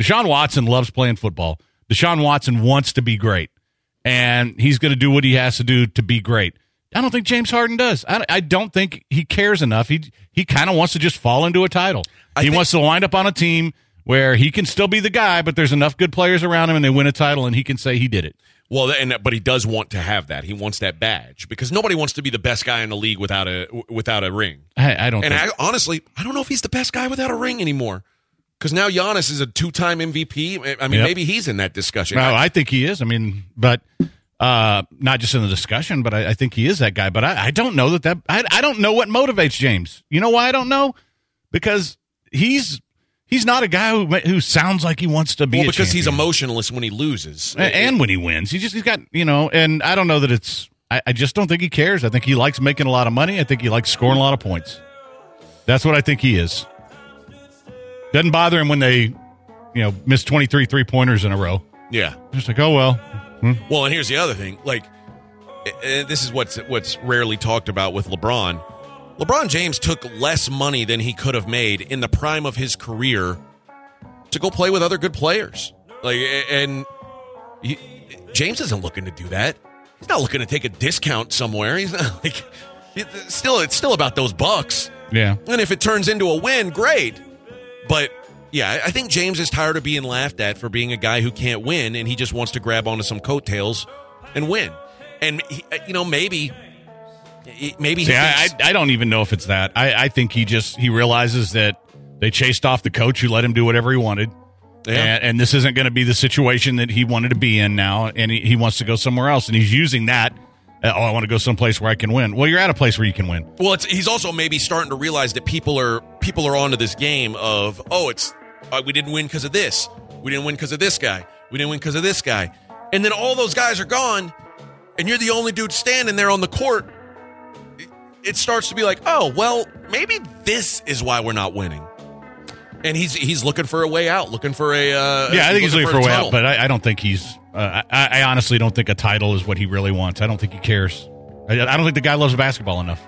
Deshaun Watson loves playing football. Deshaun Watson wants to be great, and he's going to do what he has to do to be great. I don't think James Harden does. I, I don't think he cares enough. He he kind of wants to just fall into a title. I he think- wants to wind up on a team where he can still be the guy, but there's enough good players around him, and they win a title, and he can say he did it. Well, and but he does want to have that. He wants that badge because nobody wants to be the best guy in the league without a without a ring. I, I don't. And think, I, honestly, I don't know if he's the best guy without a ring anymore. Because now Giannis is a two-time MVP. I mean, Yep. maybe he's in that discussion. no, I think he is. I mean, but uh, not just in the discussion, but I, I think he is that guy. But I, I don't know that that I, I don't know what motivates James. You know why I don't know? Because he's he's not a guy who who sounds like he wants to be. well, because he's champion. emotionless when he loses. A- and when he wins, he just he's got you know. And I don't know that it's. I, I just don't think he cares. I think he likes making a lot of money. I think he likes scoring a lot of points. That's what I think he is. Doesn't bother him when they, you know, miss twenty three three pointers in a row. yeah. Just like, oh well. Hmm? Well, and here's the other thing. Like, this is what's what's rarely talked about with LeBron. LeBron James took less money than he could have made in the prime of his career to go play with other good players. Like, and he, James isn't looking to do that. He's not looking to take a discount somewhere. He's not like it- still, it's still about those bucks. Yeah. And if it turns into a win, great. But yeah, I- think James is tired of being laughed at for being a guy who can't win, and he just wants to grab onto some coattails and win. And he, uh, you know, maybe, maybe See, I, I, don't even know if it's that. I, I think he just he realizes that they chased off the coach who let him do whatever he wanted. Yeah. And, and this isn't going to be the situation that he wanted to be in now, and he, he wants to go somewhere else, and he's using that. uh, oh, I want to go someplace where I can win. Well, you're at a place where you can win. Well, it's, he's also maybe starting to realize that people are people are onto this game of oh, it's uh, we didn't win because of this, we didn't win because of this guy, we didn't win because of this guy, and then all those guys are gone, and you're the only dude standing there on the court. It- starts to be like, oh, well, maybe this is why we're not winning. And he's he's looking for a way out, looking for a uh, Yeah, I think he's looking for a way tunnel. out, but I, I don't think he's. Uh, I, I honestly don't think a title is what he really wants. I don't think he cares. I, I don't think the guy loves basketball enough.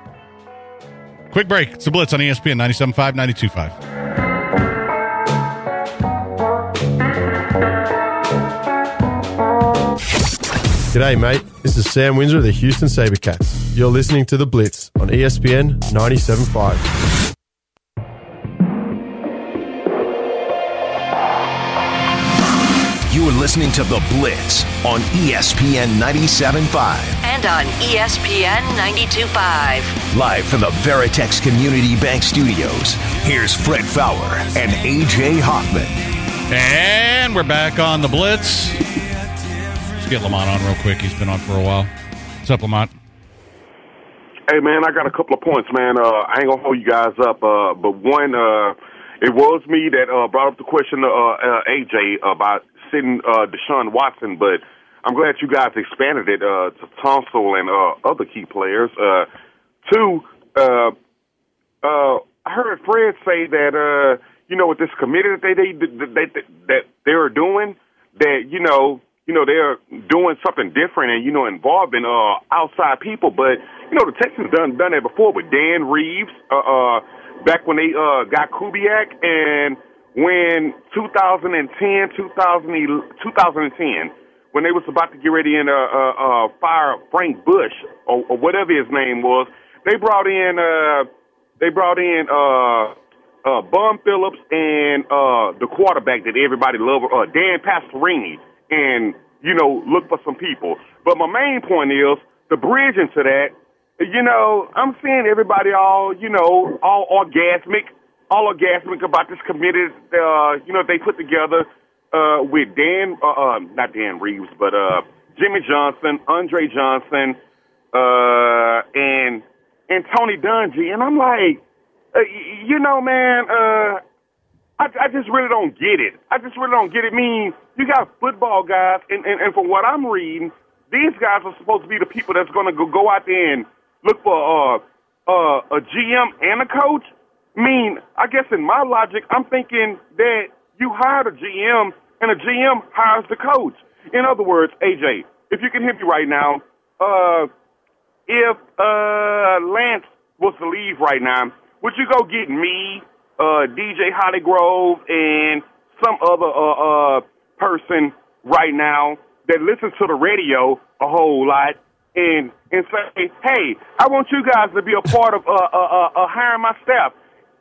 Quick break. It's the Blitz on ESPN 97.5, 92.5. G'day, mate. This is Sam Windsor of the Houston Sabercats. You're listening to The Blitz on ESPN 97.5. You are listening to The Blitz on ESPN 97.5. And on ESPN 92.5. Live from the Veritex Community Bank Studios, here's Fred Faour and AJ Hoffman. And we're back on the Blitz. Get Lamont on real quick. He's been on for a while. What's up, Lamont? Hey man, I got a couple of points, man. Uh, I ain't gonna hold you guys up, uh, but one, uh, it was me that uh, brought up the question to uh, uh, AJ about sitting Deshaun Watson, but I'm glad you guys expanded it to Tunsil and other key players. Two, I heard Fred say that you know with this committee that they they, they, they that they're doing that you know you know they're doing something different and you know involving uh, outside people, but you know the Texans done done that before with Dan Reeves uh, uh, back when they uh, got Kubiak and when 2010 2000, 2010 when they was about to get ready and uh, uh, uh, fire Frank Bush or, or whatever his name was, they brought in uh, they brought in uh, uh, Bum Phillips and uh, the quarterback that everybody loved, uh, Dan Pastorini, and you know look for some people. But my main point is the bridge into that. You know, I'm seeing everybody all you know all orgasmic, all orgasmic about this committee. Uh, you know they put together uh, with Dan, uh, uh, not Dan Reeves, but uh, Jimmy Johnson, Andre Johnson, uh, and and Tony Dungy, and I'm like, uh, you know, man, uh, I, I just really don't get it. I just really don't get it. Mean you got football guys, and, and, and from what I'm reading, these guys are supposed to be the people that's going to go go out there and look for uh, uh, a GM and a coach. Mean, I guess in my logic, I'm thinking that you hired a GM and a GM hires the coach. In other words, AJ, if you can hear me right now, uh, if uh, Lance was to leave right now, would you go get me, uh, DJ Hollygrove, and some other uh, uh, person right now that listens to the radio a whole lot and and say, hey, I want you guys to be a part of uh, uh, uh, uh, hiring my staff.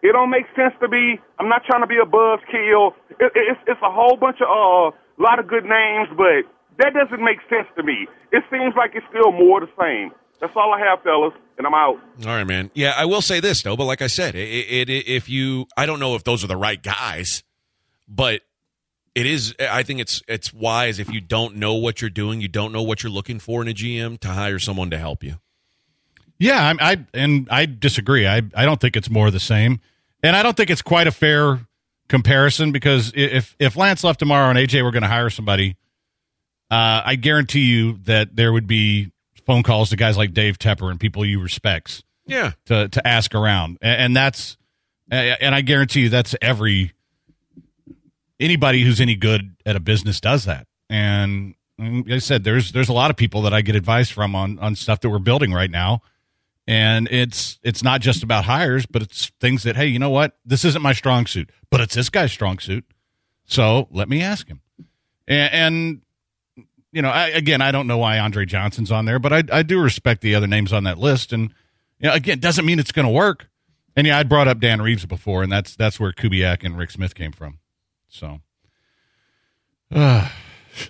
It don't make sense to be. I'm not trying to be a buzzkill. It, it's it's a whole bunch of uh, lot of good names, but that doesn't make sense to me. It seems like it's still more the same. That's all I have, fellas, and I'm out. All right, man. Yeah, I will say this though, but like I said, it, it, if you, I don't know if those are the right guys, but it is. I think it's it's wise if you don't know what you're doing, you don't know what you're looking for in a GM, to hire someone to help you. Yeah, I, I and I disagree. I I don't think it's more the same, and I don't think it's quite a fair comparison because if if Lance left tomorrow and AJ were going to hire somebody, uh, I guarantee you that there would be phone calls to guys like Dave Tepper and people you respects Yeah, to to ask around, and, and that's and I guarantee you that's every anybody who's any good at a business does that. And like I said, there's there's a lot of people that I get advice from on on stuff that we're building right now, and it's it's not just about hires, but it's things that hey, you know what, this isn't my strong suit, but it's this guy's strong suit, so let me ask him. And, and you know, I, again, I don't know why Andre Johnson's on there, but I I do respect the other names on that list, and You know, again, doesn't mean it's going to work. And yeah, I'd brought up Dan Reeves before, and that's that's where Kubiak and Rick Smith came from. So, uh,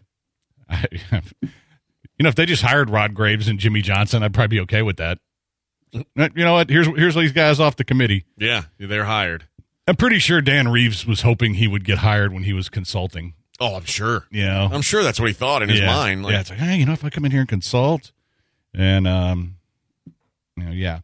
I, you know, if they just hired Rod Graves and Jimmy Johnson, I'd probably be okay with that. You know what? Here's here's these guys off the committee. Yeah, they're hired. I'm pretty sure Dan Reeves was hoping he would get hired when he was consulting. Oh, I'm sure. You know, I'm sure that's what he thought in his yeah. mind. Like, yeah, it's like, hey, you know, if I come in here and consult, and um, you know, yeah,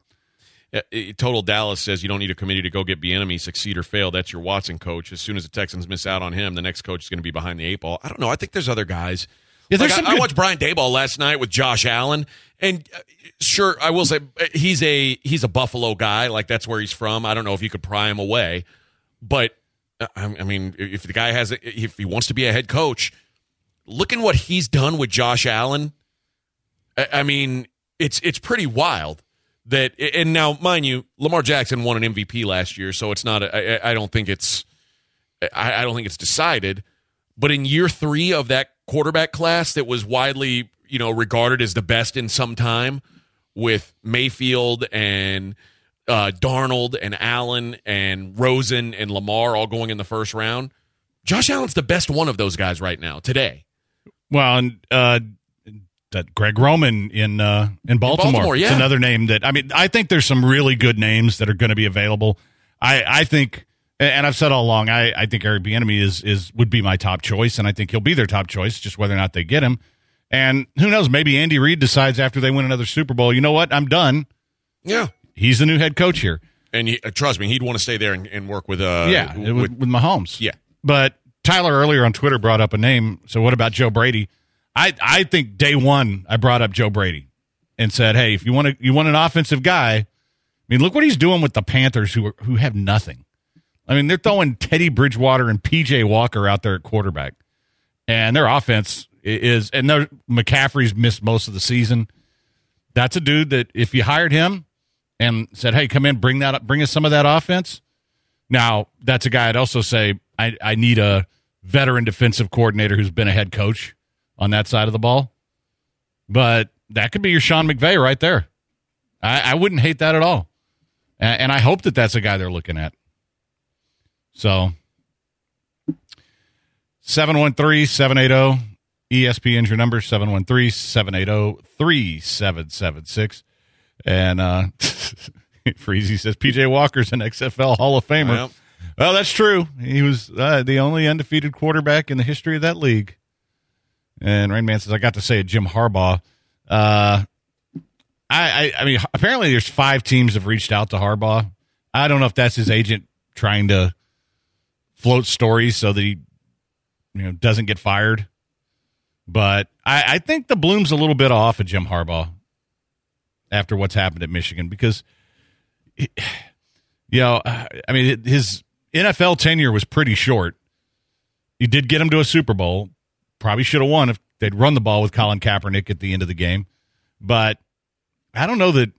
Total Dallas says you don't need a committee to go get enemy succeed or fail. That's your Watson coach. As soon as the Texans miss out on him, the next coach is going to be behind the eight ball. I don't know. I think there's other guys. Yeah, there's Like, some I, I watched Brian Daboll last night with Josh Allen, and uh, sure, I will say uh, he's a he's a Buffalo guy. Like that's where he's from. I don't know if you could pry him away, but I, I mean, if the guy has, a, if he wants to be a head coach, look at what he's done with Josh Allen. I, I mean, it's it's pretty wild that. And now, mind you, Lamar Jackson won an MVP last year, so it's not. I don't think it's. I, I don't think it's decided. But in year three of that quarterback class, that was widely you know regarded as the best in some time, with Mayfield and uh, Darnold and Allen and Rosen and Lamar all going in the first round. Josh Allen's the best one of those guys right now today. Well, and uh, that Greg Roman in uh, in Baltimore. Baltimore, It's yeah. another name that I mean. I think there's some really good names that are going to be available. I I think, and I've said all along, I I think Eric Bieniemy is is would be my top choice, and I think he'll be their top choice, just whether or not they get him. And who knows? Maybe Andy Reid decides after they win another Super Bowl, you know what? I'm done. Yeah, He's the new head coach here. and he, uh, trust me, he'd want to stay there and, and work with. Uh, yeah, w- with, with Mahomes. Yeah. But Tyler earlier on Twitter brought up a name. So what about Joe Brady? I I think day one I brought up Joe Brady and said, hey, if you want to you want an offensive guy, I mean, look what he's doing with the Panthers who are, who have nothing. I mean, they're throwing Teddy Bridgewater and PJ Walker out there at quarterback, and their offense is and their McCaffrey's missed most of the season. That's a dude that if you hired him and said, "Hey, come in, bring that, up, bring us some of that offense." Now, that's a guy I'd also say I, I need a veteran defensive coordinator who's been a head coach on that side of the ball. But that could be your Sean McVay right there. I, I wouldn't hate that at all. A- And, I hope that that's a guy they're looking at. So, 713 780 ESPN's your number, 713 780 3776. And uh, Freezy says PJ Walker's an XFL Hall of Famer. Yep. Well, that's true. He was uh, the only undefeated quarterback in the history of that league. And Rainman says, I got to say it, Jim Harbaugh. Uh, I, I, I mean, apparently there's five teams have reached out to Harbaugh. I don't know if that's his agent trying to float stories so that he, you know, doesn't get fired. But I, I think the bloom's a little bit off of Jim Harbaugh after what's happened at Michigan because, you know, I mean, his NFL tenure was pretty short. You did get him to a Super Bowl. Probably should have won if they'd run the ball with Colin Kaepernick at the end of the game. But I don't know that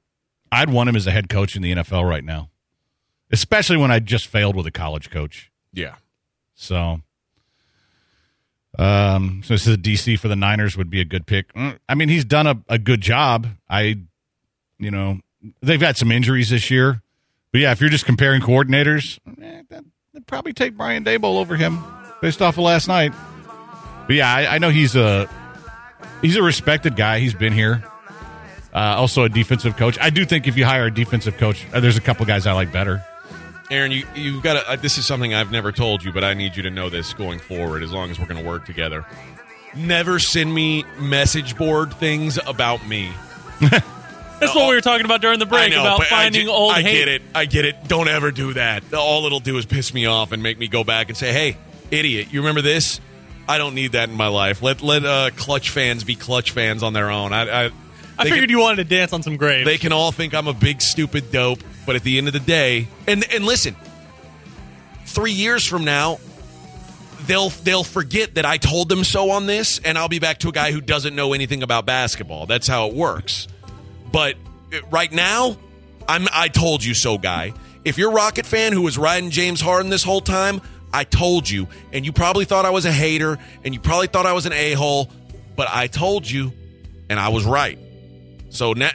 I'd want him as a head coach in the NFL right now, especially when I just failed with a college coach. Yeah. So, um, so this is a DC for the Niners would be a good pick. Mm, I mean, he's done a, a good job. I, you know, they've had some injuries this year, but yeah, if you're just comparing coordinators, eh, they'd probably take Brian Daboll over him based off of last night. But yeah, I, I know he's a he's a respected guy. He's been here. Uh, also a defensive coach. I do think if you hire a defensive coach, uh, there's a couple guys I like better. Aaron, you you've got to. Uh, this is something I've never told you, but I need you to know this going forward. As long as we're going to work together, never send me message board things about me. That's what we were talking about during the break know, about but finding I, ju- old I hate. get it. I get it. Don't ever do that. All it'll do is piss me off and make me go back and say, "Hey, idiot, you remember this? I don't need that in my life. Let let uh, clutch fans be clutch fans on their own. I I, I they figured can, you wanted to dance on some graves. they can all think I'm a big stupid dope, but at the end of the day, and and listen, three years from now, they'll they'll forget that I told them so on this, and I'll be back to a guy who doesn't know anything about basketball. That's how it works. But uh, right now, I'm I told you so guy. If you're a Rocket fan who was riding James Harden this whole time, I told you, and you probably thought I was a hater, and you probably thought I was an a hole, but I told you, and I was right. So now,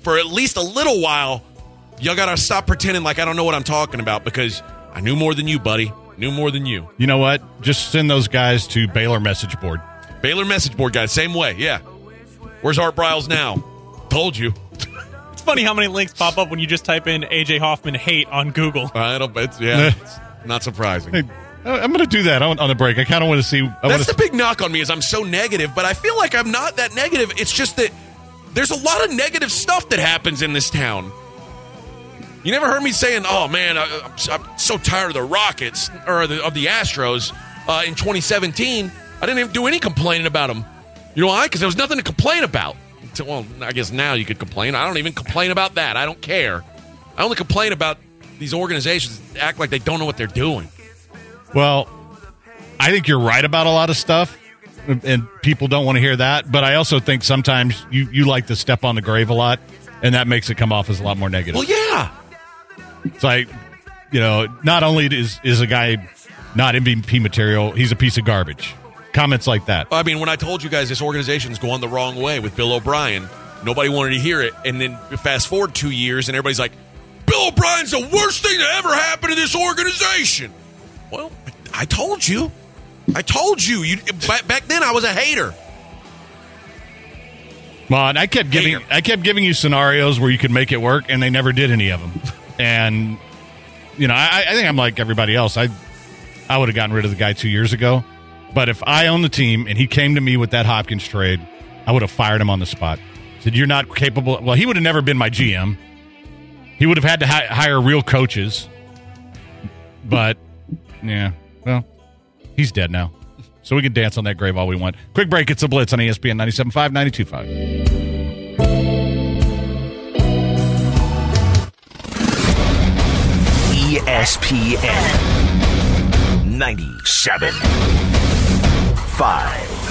for at least a little while, y'all got to stop pretending like I don't know what I'm talking about because I knew more than you, buddy. Knew more than you. You know what? Just send those guys to Baylor message board. Baylor message board guys, same way. Yeah. Where's Art Briles now? Told you. It's funny how many links pop up when you just type in AJ Hoffman hate on Google. I don't. It's, yeah, it's not surprising. Hey, I'm going to do that on, on the break. I kind of want to see. I That's wanna the big knock on me is I'm so negative, but I feel like I'm not that negative. It's just that there's a lot of negative stuff that happens in this town. You never heard me saying, "Oh man, I, I'm, I'm so tired of the Rockets or the, of the Astros." Uh, in 2017, I didn't even do any complaining about them. You know why? Because there was nothing to complain about. So, well, I guess now you could complain. I don't even complain about that. I don't care. I only complain about these organizations that act like they don't know what they're doing. Well, I think you're right about a lot of stuff, and people don't want to hear that. But I also think sometimes you, you like to step on the grave a lot, and that makes it come off as a lot more negative. Well, yeah. It's like, you know, not only is is a guy not MVP material, he's a piece of garbage. Comments like that. I mean, when I told you guys this organization's going the wrong way with Bill O'Brien, nobody wanted to hear it. And then fast forward two years, and everybody's like, Bill O'Brien's the worst thing to ever happen to this organization. Well, I, told you. I told you. You back, back then I was a hater. Well, and I kept giving I kept giving you scenarios where you could make it work, and they never did any of them. And you know, I, I think I'm like everybody else. I I would have gotten rid of the guy two years ago, but if I owned the team and he came to me with that Hopkins trade, I would have fired him on the spot. Said you're not capable. Well, he would have never been my GM. He would have had to hi- hire real coaches. But yeah, well, he's dead now. So we can dance on that grave all we want. Quick break. It's a blitz on ESPN 97.5, 92.5. E ESPN 97 five.